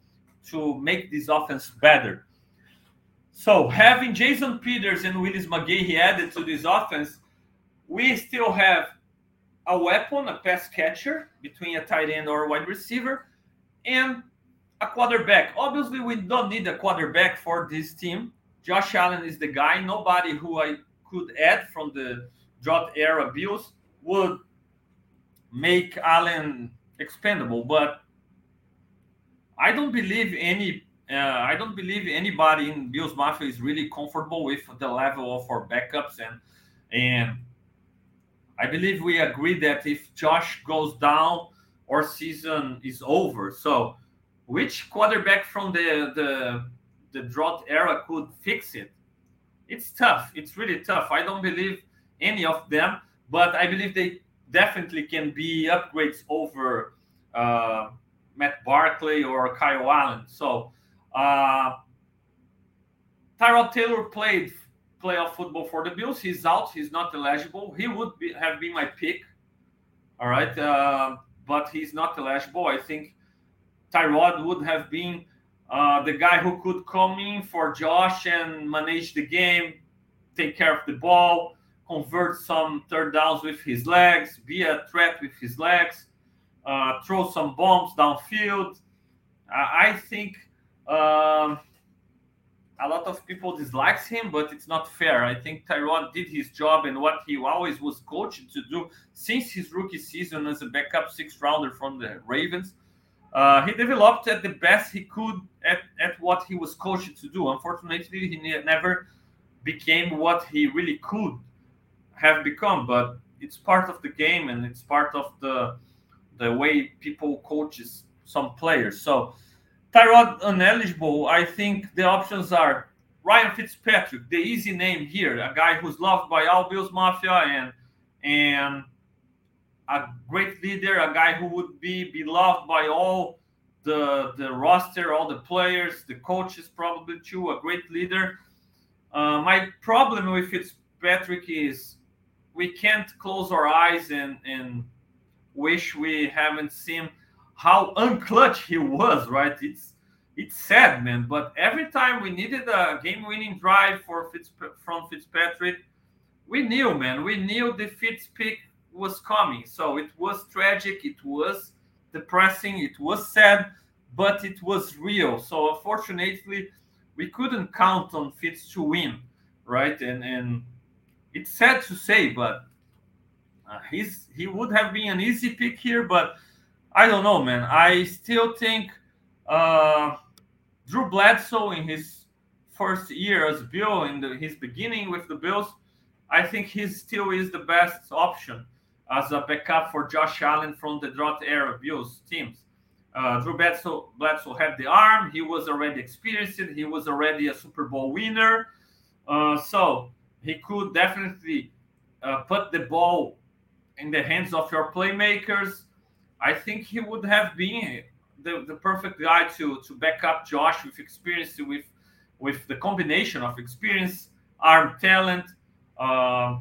to make this offense better. So having Jason Peters and Willis McGahee added to this offense, we still have a weapon, a pass catcher between a tight end or a wide receiver, and a quarterback. Obviously, we don't need a quarterback for this team. Josh Allen is the guy. Nobody who I could add from the drought era Bills would make Allen expendable, but I don't believe any. Uh, I don't believe anybody in Bills Mafia is really comfortable with the level of our backups, and and I believe we agree that if Josh goes down, our season is over. So, which quarterback from the the the drought era could fix it? It's tough. It's really tough. I don't believe any of them, but I believe they definitely can be upgrades over uh, Matt Barkley or Kyle Allen. So uh, Tyrod Taylor played playoff football for the Bills. He's out. He's not eligible. He would be, have been my pick. All right, uh, but he's not eligible. I think Tyrod would have been uh, the guy who could come in for Josh and manage the game, take care of the ball, convert some third downs with his legs, be a threat with his legs, uh, throw some bombs downfield. I think um, a lot of people dislikes him, but it's not fair. I think Tyrod did his job and what he always was coached to do since his rookie season as a backup sixth rounder from the Ravens. Uh, he developed at the best he could at, at what he was coached to do. Unfortunately, he never became what he really could have become, but it's part of the game and it's part of the the way people coaches some players. So Tyrod ineligible, I think the options are Ryan Fitzpatrick, the easy name here, a guy who's loved by all Bills Mafia and and a great leader, a guy who would be beloved by all the the roster, all the players, the coaches probably too, a great leader. Uh, my problem with Fitzpatrick is we can't close our eyes and and wish we haven't seen how unclutch he was. Right? It's it's sad, man. But every time we needed a game-winning drive for Fitz from Fitzpatrick, we knew, man. We knew the Fitz pick was coming. So it was tragic. It was depressing. It was sad, but it was real. So unfortunately, we couldn't count on Fitz to win, right? And and it's sad to say, but uh, he's he would have been an easy pick here, but I don't know, man. I still think uh, Drew Bledsoe in his first year as Bill in the, his beginning with the Bills, I think he still is the best option as a backup for Josh Allen from the drought era Bills teams. Uh, Drew Bledsoe, Bledsoe had the arm. He was already experienced. He was already a Super Bowl winner. Uh, so he could definitely uh, put the ball in the hands of your playmakers. I think he would have been the, the perfect guy to to back up Josh with experience, with with the combination of experience, arm talent, uh,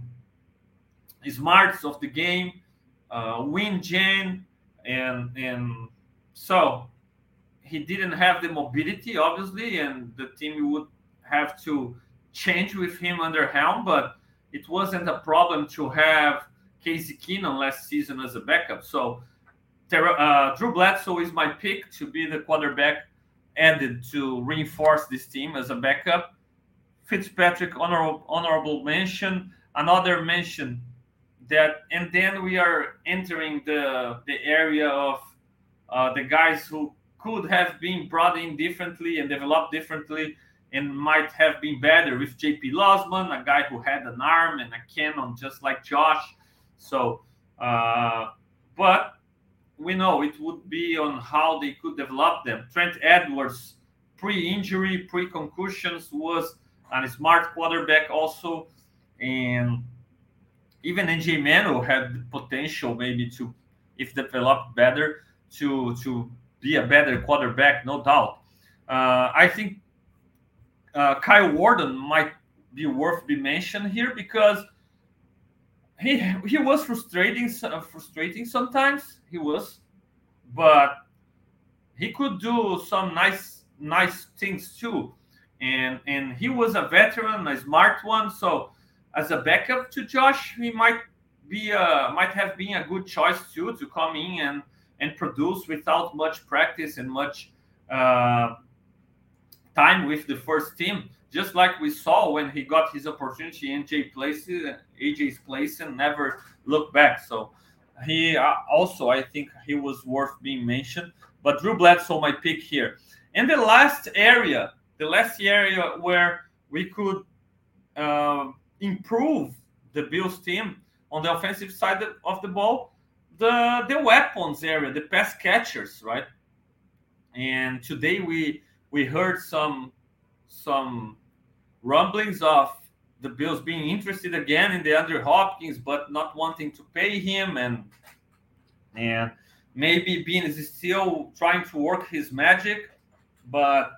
smarts of the game, uh, win gen, and and so he didn't have the mobility, obviously, and the team would have to change with him under helm, but it wasn't a problem to have Casey Keenum last season as a backup. So uh, Drew Bledsoe is my pick to be the quarterback added to reinforce this team as a backup. Fitzpatrick, honorable, honorable mention. Another mention that, and then we are entering the the area of uh, the guys who could have been brought in differently and developed differently and might have been better with JP Losman, a guy who had an arm and a cannon just like Josh. So, uh, but we know it would be on how they could develop them. Trent Edwards, pre-injury, pre-concussions, was a smart quarterback also, and even EJ Manuel had the potential maybe to, if developed better, to to be a better quarterback, no doubt. Uh, I think uh, Kyle Orton might be worth be mentioned here because he he was frustrating frustrating sometimes. He was, but he could do some nice nice things too. And and he was a veteran, a smart one. So as a backup to Josh, he might be a, might have been a good choice too to come in and and produce without much practice and much uh, time with the first team. Just like we saw when he got his opportunity in EJ place, EJ's place, and never looked back. So he uh, also, I think, he was worth being mentioned. But Drew Bledsoe, my pick here. And the last area, the last area where we could uh, improve the Bills team on the offensive side of the ball, the the weapons area, the pass catchers, right? And today we we heard some some rumblings of the Bills being interested again in DeAndre Hopkins, but not wanting to pay him, and and maybe Beane is still trying to work his magic, but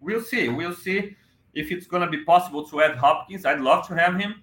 we'll see. We'll see if it's going to be possible to add Hopkins. I'd love to have him.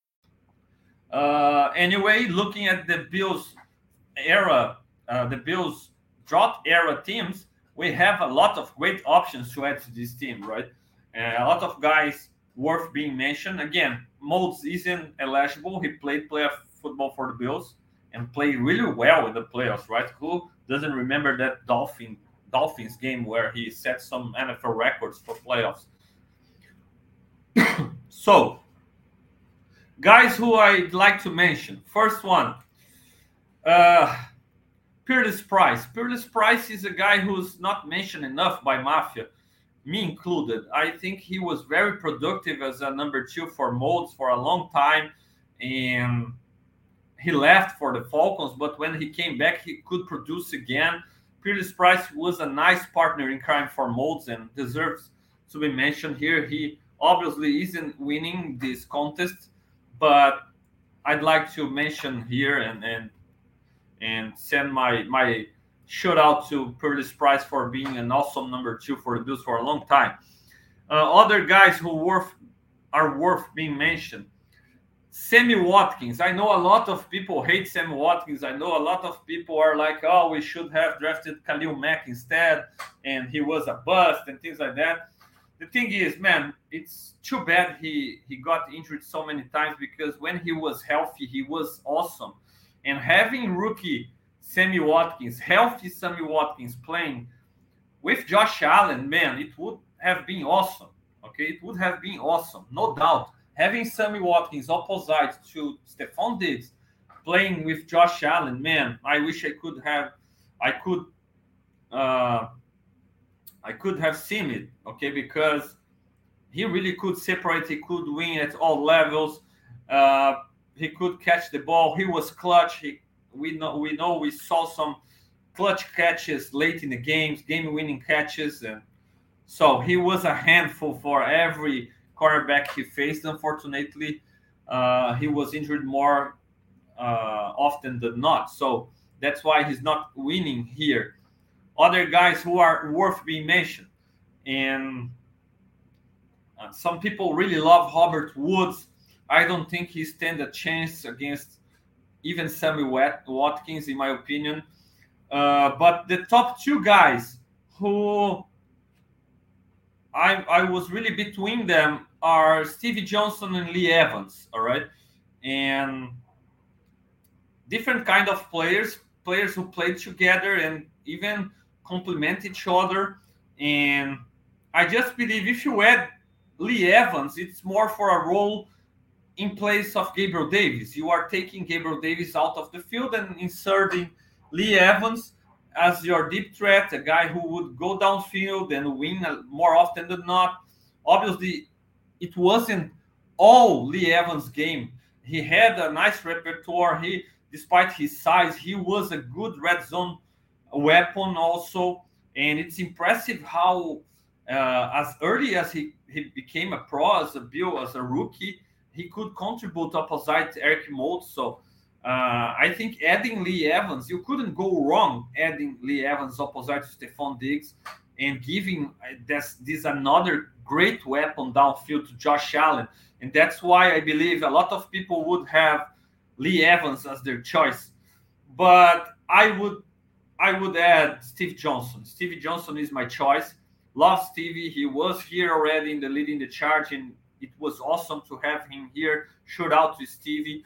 Uh, anyway, looking at the Bills era, uh, the Bills drought era teams, we have a lot of great options to add to this team, right? Uh, a lot of guys worth being mentioned. Again, Moulds isn't eligible. He played playoff football for the Bills and played really well in the playoffs, right? Who doesn't remember that Dolphin Dolphins game where he set some NFL records for playoffs? so Guys who I'd like to mention. First one, uh, Peerless Price. Peerless Price is a guy who's not mentioned enough by Mafia, me included. I think he was very productive as a number two for Moulds for a long time, and he left for the Falcons. But when he came back, he could produce again. Peerless Price was a nice partner in crime for Moulds and deserves to be mentioned here. He obviously isn't winning this contest but I'd like to mention here and and and send my my shout out to Curtis Price for being an awesome number two for the Bills for a long time. Uh, other guys who worth are worth being mentioned. Sammy Watkins. I know a lot of people hate Sammy Watkins. I know a lot of people are like, oh, we should have drafted Khalil Mack instead, and he was a bust and things like that the thing is, man, it's too bad he he got injured so many times because when he was healthy, he was awesome. And having rookie Sammy Watkins, healthy Sammy Watkins playing with Josh Allen, man, it would have been awesome. Okay, it would have been awesome, no doubt. Having Sammy Watkins opposite to Stefon Diggs playing with Josh Allen, man, I wish I could have, I could uh, I could have seen it, okay, because he really could separate. He could win at all levels. Uh, he could catch the ball. He was clutch. He, we know we know we saw some clutch catches late in the games, game-winning catches, and so he was a handful for every quarterback he faced. Unfortunately, uh, he was injured more uh, often than not. So that's why he's not winning here other guys who are worth being mentioned. And uh, some people really love Robert Woods. I don't think he stands a chance against even Sammy Watkins, in my opinion. Uh, but the top two guys who I, I was really between them are Stevie Johnson and Lee Evans. All right. And different kind of players, players who played together and even complement each other. And I just believe if you add Lee Evans, it's more for a role in place of Gabriel Davis. You are taking Gabriel Davis out of the field and inserting Lee Evans as your deep threat, a guy who would go downfield and win more often than not. Obviously, it wasn't all Lee Evans' game. He had a nice repertoire. He despite his size, he was a good red zone weapon also. And it's impressive how, uh, as early as he, he became a pro, as a Bill, as a rookie, he could contribute opposite Eric Moulds. So uh, I think adding Lee Evans, you couldn't go wrong adding Lee Evans opposite Stefon Diggs and giving uh, this, this another great weapon downfield to Josh Allen. And that's why I believe a lot of people would have Lee Evans as their choice. But I would I would add Steve Johnson. Stevie Johnson is my choice. Love Stevie. He was here already in the leading the charge, and it was awesome to have him here. Shout out to Stevie.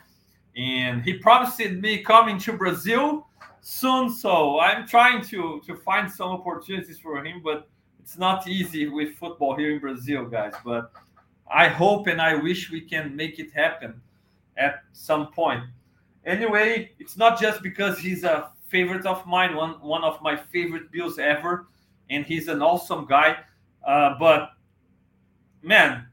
And he promised me coming to Brazil soon. So I'm trying to to find some opportunities for him, but it's not easy with football here in Brazil, guys. But I hope and I wish we can make it happen at some point. Anyway, it's not just because he's a favorite of mine, one one of my favorite Bills ever, and he's an awesome guy. Uh, but man,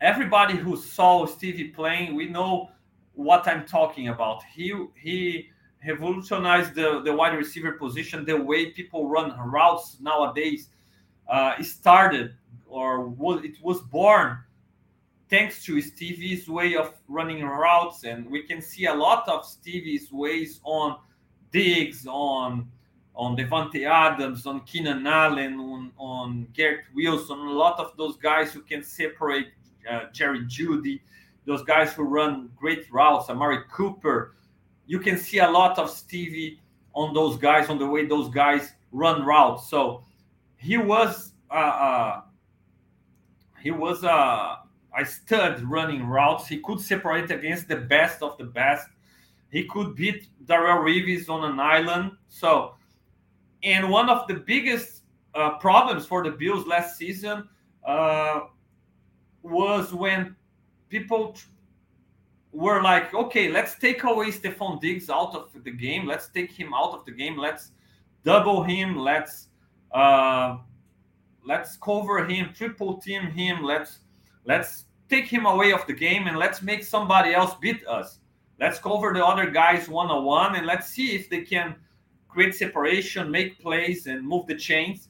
everybody who saw Stevie playing, we know what I'm talking about. He he revolutionized the, the wide receiver position, the way people run routes nowadays. Uh, started or was it was born thanks to Stevie's way of running routes, and we can see a lot of Stevie's ways on Diggs, on on Davante Adams, on Keenan Allen, on, on Garrett Wilson, a lot of those guys who can separate uh, Jerry Jeudy, those guys who run great routes, Amari Cooper. You can see a lot of Stevie on those guys, on the way those guys run routes. So he was uh, uh, he was uh, a stud running routes. He could separate against the best of the best. He could beat Darrelle Revis on an island. So, and one of the biggest uh, problems for the Bills last season uh, was when people were like, okay, let's take away Stefon Diggs out of the game. Let's take him out of the game. Let's double him. Let's uh, let's cover him, triple team him. Let's let's take him away of the game and let's make somebody else beat us. Let's cover the other guys one on one and let's see if they can create separation, make plays, and move the chains.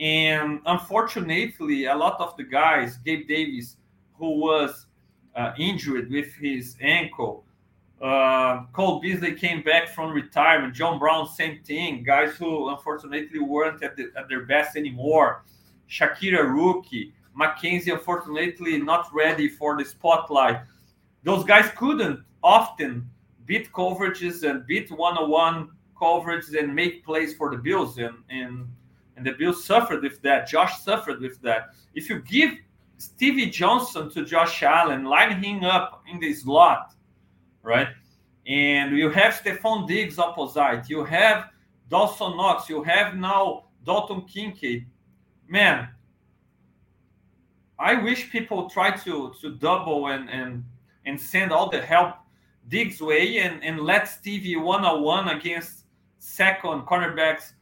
And unfortunately, a lot of the guys, Gabe Davis, who was uh, injured with his ankle, uh, Cole Beasley came back from retirement. John Brown, same thing. Guys who unfortunately weren't at, the, at their best anymore. Shakira rookie. McKenzie, unfortunately, not ready for the spotlight. Those guys couldn't often beat coverages and beat one-on-one coverages and make plays for the Bills, and and and the Bills suffered with that. Josh suffered with that. If you give Stevie Johnson to Josh Allen, line him up in the slot, right? And you have Stefon Diggs opposite. You have Dawson Knox. You have now Dalton Kincaid. Man, I wish people try to to double and and and send all the help Diggs way and, and let Stevie one on one against second cornerbacks,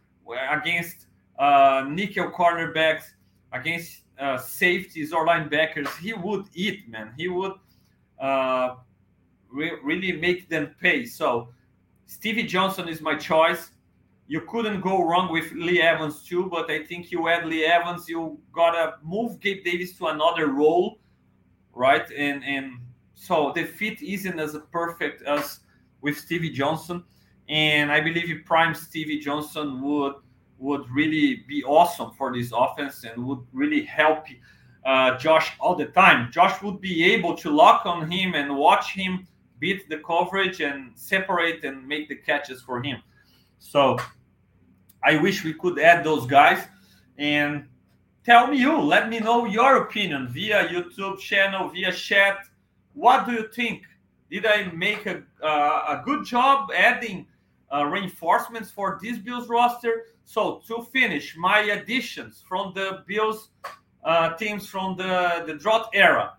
against uh, nickel cornerbacks, against uh, safeties or linebackers. He would eat, man. He would uh, re- really make them pay. So Stevie Johnson is my choice you couldn't go wrong with Lee Evans too, but I think you add Lee Evans, you gotta move Gabe Davis to another role, right? And and so the fit isn't as perfect as with Stevie Johnson, and I believe prime Stevie Johnson would would really be awesome for this offense and would really help uh, Josh all the time. Josh would be able to lock on him and watch him beat the coverage and separate and make the catches for him. So I wish we could add those guys and tell me you. Let me know your opinion via YouTube channel, via chat. What do you think? Did I make a, uh, a good job adding uh, reinforcements for this Bills roster? So to finish, my additions from the Bills uh, teams from the, the drought era.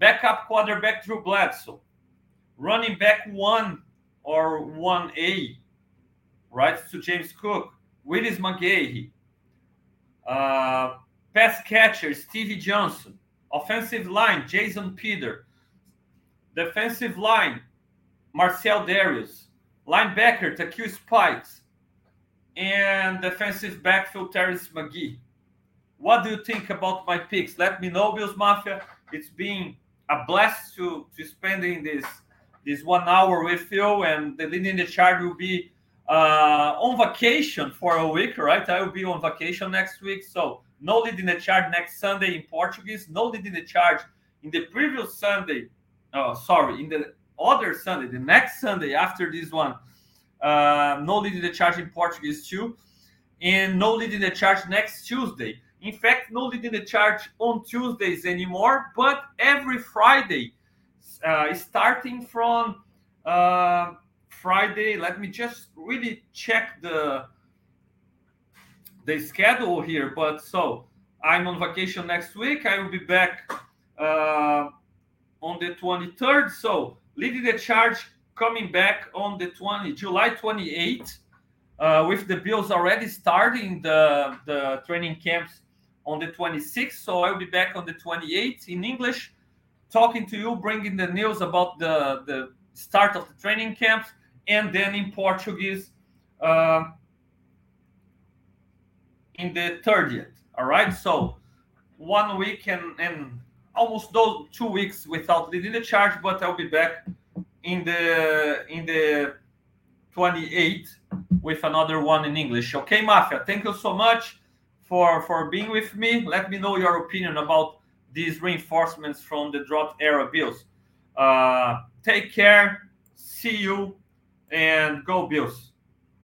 Backup quarterback Drew Bledsoe. Running back one or 1A, right, to James Cook. Willis McGahee. Uh, pass catcher, Stevie Johnson. Offensive line, Jason Peter. Defensive line, Marcell Dareus. linebacker Takeo Spikes, and defensive backfield Terrence McGee. What do you think about my picks? Let me know, Bills Mafia. It's been a blast to to spending this this one hour with you, and the leading the charge will be uh, on vacation for a week, right? I will be on vacation next week, so no leading the charge next Sunday in Portuguese, no leading the charge in the previous Sunday. Oh, sorry, in the other Sunday, the next Sunday after this one, uh, no leading the charge in Portuguese too, and no leading the charge next Tuesday. In fact, no leading the charge on Tuesdays anymore, but every Friday, uh, starting from uh, Friday. Let me just really check the the schedule here. But so I'm on vacation next week. I will be back uh, on the 23rd. So leading the charge coming back on the 20 July 28th. Uh, with the Bills already starting the, the training camps on the 26th. So I'll be back on the 28th in English, talking to you, bringing the news about the, the start of the training camps, and then in Portuguese uh, in the 30th. All right. So one week and, and almost those two weeks without leading the charge, but I'll be back in the in the 28th with another one in English. Okay, Mafia. Thank you so much for for being with me. Let me know your opinion about these reinforcements from the drought era bills. Uh, take care. See you and go Bills.